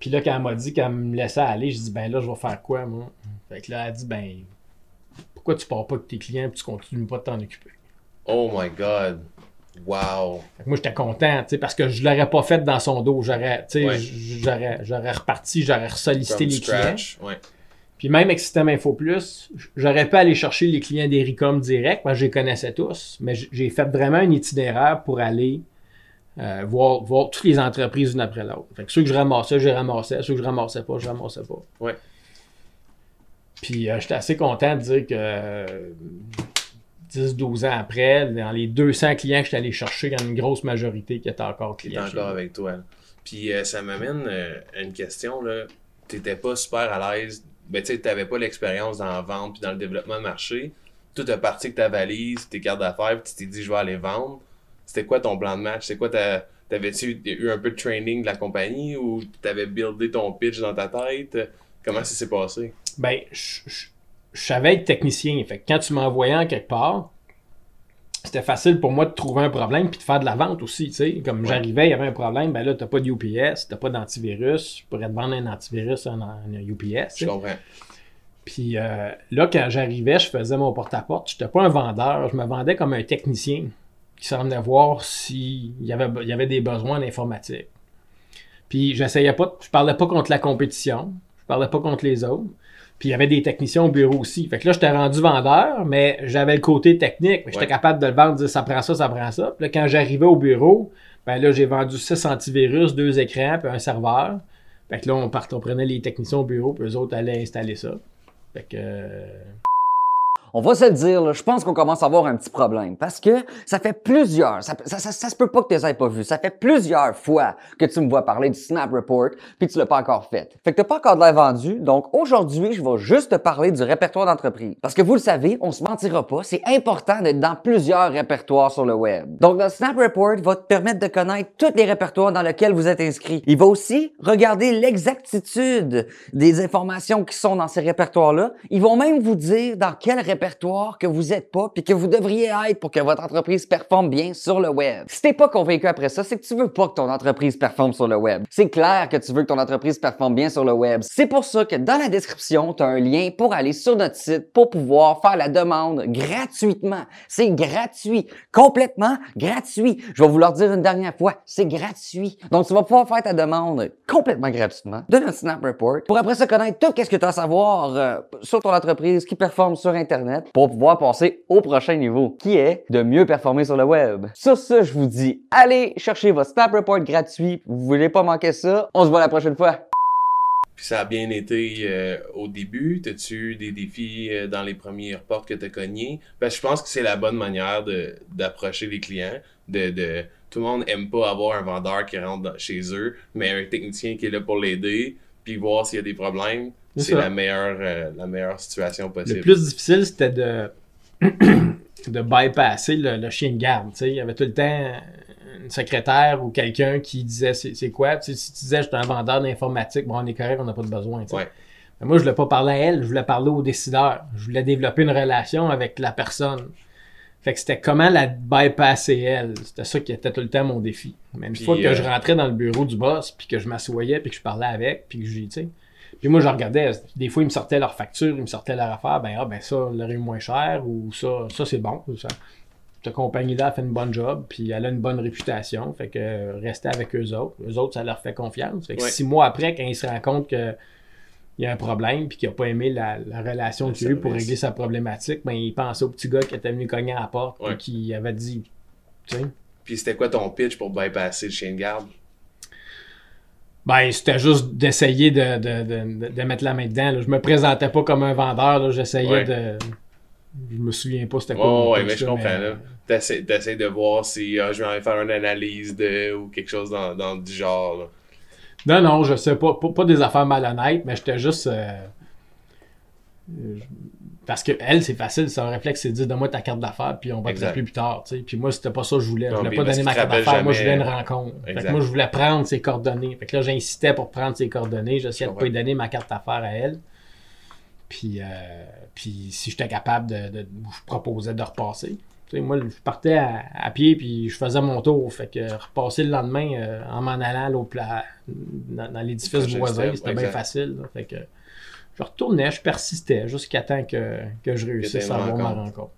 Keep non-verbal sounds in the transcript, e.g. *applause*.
Puis là, quand elle m'a dit qu'elle me laissait aller, j'ai dit, ben là, je vais faire quoi, moi? Fait que là, elle a dit, ben, pourquoi tu pars pas avec tes clients et tu continues pas de t'en occuper? Oh my God. Wow. Fait que moi, j'étais content, tu sais, parce que je l'aurais pas fait dans son dos. J'aurais, tu sais, Ouais. j'aurais, j'aurais reparti, j'aurais sollicité les clients. Ouais. Puis même avec Système Info Plus, j'aurais pu aller chercher les clients d'Ericom direct, parce que je les connaissais tous, mais j'ai fait vraiment un itinéraire pour aller euh, voir, voir toutes les entreprises une après l'autre. Fait que ceux que je ramassais, je les ramassais. Ceux que je ramassais pas, je les ramassais pas. Ouais. Puis euh, j'étais assez content de dire que euh, 10-12 ans après, dans les 200 clients que j'étais allé chercher, il y en a une grosse majorité qui étaient encore Qui est clients. chez encore avec toi. Puis euh, ça m'amène euh, à une question. là. T'étais pas super à l'aise. Ben, tu sais, t'avais pas l'expérience dans la vente puis dans le développement de marché. Tout est parti avec ta valise, tes cartes d'affaires, puis tu t'es dit, je vais aller vendre. C'était quoi ton plan de match? C'est quoi ta. T'avais-tu eu un peu de training de la compagnie ou t'avais buildé ton pitch dans ta tête? Comment ça s'est passé? Ben, je je- je savais être technicien. Fait que quand tu m'envoyais en quelque part, c'était facile pour moi de trouver un problème puis de faire de la vente aussi. tu sais. Comme Ouais. j'arrivais, il y avait un problème, ben là, t'as pas de UPS, t'as pas d'antivirus. Je pourrais te vendre un antivirus en, en UPS. Je comprends. Puis euh, là, quand j'arrivais, je faisais mon porte-à-porte. J'étais pas un vendeur, je me vendais comme un technicien qui s'en venait voir s'il y avait, il y avait des besoins en informatique. Puis j'essayais pas, je parlais pas contre la compétition, je parlais pas contre les autres. Puis il y avait des techniciens au bureau aussi. Fait que là, j'étais rendu vendeur, mais j'avais le côté technique. mais J'étais Ouais. capable de le vendre, dire ça prend ça, ça prend ça. Puis là, quand j'arrivais au bureau, ben là, j'ai vendu 6 antivirus, deux écrans, puis un serveur. Fait que là, on, partait, on prenait les techniciens au bureau, puis eux autres allaient installer ça. Fait que. On va se le dire, là, je pense qu'on commence à avoir un petit problème parce que ça fait plusieurs, ça, ça, ça, ça se peut pas que tu les aies pas vus, ça fait plusieurs fois que tu me vois parler du Snap Report puis tu l'as pas encore fait. Fait que t'as pas encore de l'air vendu, donc aujourd'hui, je vais juste te parler du répertoire d'entreprise. Parce que vous le savez, on se mentira pas, c'est important d'être dans plusieurs répertoires sur le web. Donc le Snap Report va te permettre de connaître tous les répertoires dans lesquels vous êtes inscrit. Il va aussi regarder l'exactitude des informations qui sont dans ces répertoires-là. Ils vont même vous dire dans quel répertoire que vous êtes pas puis que vous devriez être pour que votre entreprise performe bien sur le web. Si t'es pas convaincu après ça, c'est que tu veux pas que ton entreprise performe sur le web. C'est clair que tu veux que ton entreprise performe bien sur le web. C'est pour ça que dans la description, tu as un lien pour aller sur notre site pour pouvoir faire la demande gratuitement. C'est gratuit, complètement gratuit. Je vais vous le dire une dernière fois, c'est gratuit. Donc tu vas pouvoir faire ta demande complètement gratuitement de notre Snap Report pour après ça connaître tout ce que tu as à savoir euh, sur ton entreprise qui performe sur Internet pour pouvoir passer au prochain niveau qui est de mieux performer sur le web. Sur ce, je vous dis, allez chercher votre Snap Report gratuit. Vous voulez pas manquer ça? On se voit la prochaine fois. Puis ça a bien été euh, au début. T'as-tu eu des défis euh, dans les premières portes que t'as cognées? Parce que je pense que c'est la bonne manière d'approcher les clients. Tout le monde aime pas avoir un vendeur qui rentre chez eux, mais un technicien qui est là pour l'aider, puis voir s'il y a des problèmes. C'est la meilleure, euh, la meilleure situation possible. Le plus difficile, c'était de, *clears throat* de bypasser le, le chien de garde. Il y avait tout le temps une secrétaire ou quelqu'un qui disait c'est quoi? Si tu disais je suis un vendeur d'informatique, bon, on est correct, on n'a pas de besoin. Ouais. Mais moi, je voulais pas parler à elle, je voulais parler au décideur. Je voulais développer une relation avec la personne. Fait que c'était comment la bypasser elle? C'était ça qui était tout le temps mon défi. Mais une Puis, fois que euh, je rentrais dans le bureau du boss, puis que je m'assoyais, puis que je parlais avec, puis que j'ai, tu sais. Puis moi, je regardais, des fois, ils me sortaient leur facture, ils me sortaient leur affaire, ben, ah, ben, ça, leur est moins cher, ou ça, ça, c'est bon. Ça, cette compagnie-là a fait une bonne job, puis elle a une bonne réputation. Fait que euh, rester avec eux autres. Eux autres, ça leur fait confiance. Fait que Ouais. six mois après, quand ils se rendent compte que il y a un problème puis qu'il n'a pas aimé la, la relation qu'il a eu pour régler sa problématique, ben, il pensait au petit gars qui était venu cogner à la porte et qui avait dit, Puis c'était quoi ton pitch pour bypasser le chien de garde? ben, c'était juste d'essayer de, de, de, de- mettre la main dedans. là. Je me présentais pas comme un vendeur, là. j'essayais Ouais. de... Je me souviens pas c'était quoi. Mon ouais, mais je comprends, là. T'essaies t'essaies de voir si ah, je vais aller faire une analyse de ou quelque chose dans, dans du genre. là. Non, non, je sais pas. Pas, pas des affaires malhonnêtes, mais j'étais juste. euh, je- Parce que elle, c'est facile, c'est un réflexe, c'est de dire donne-moi ta carte d'affaires, puis on va te rappeler plus tard. Puis moi, c'était pas ça que je voulais. Je voulais pas donner ma carte d'affaires, moi je voulais une rencontre. Fait que moi, je voulais prendre ses coordonnées. Fait que là, j'insistais pour prendre ses coordonnées. J'essayais de pas lui donner ma carte d'affaires à elle. Puis, euh, puis si j'étais capable de, de- Je proposais de repasser. Moi, je partais à, à pied puis je faisais mon tour. Fait que repasser le lendemain euh, en m'en allant à l'autre pla- dans, dans l'édifice voisin, c'était bien facile. là. Fait que je retournais, je persistais jusqu'à temps que, que je réussisse à avoir ma rencontre.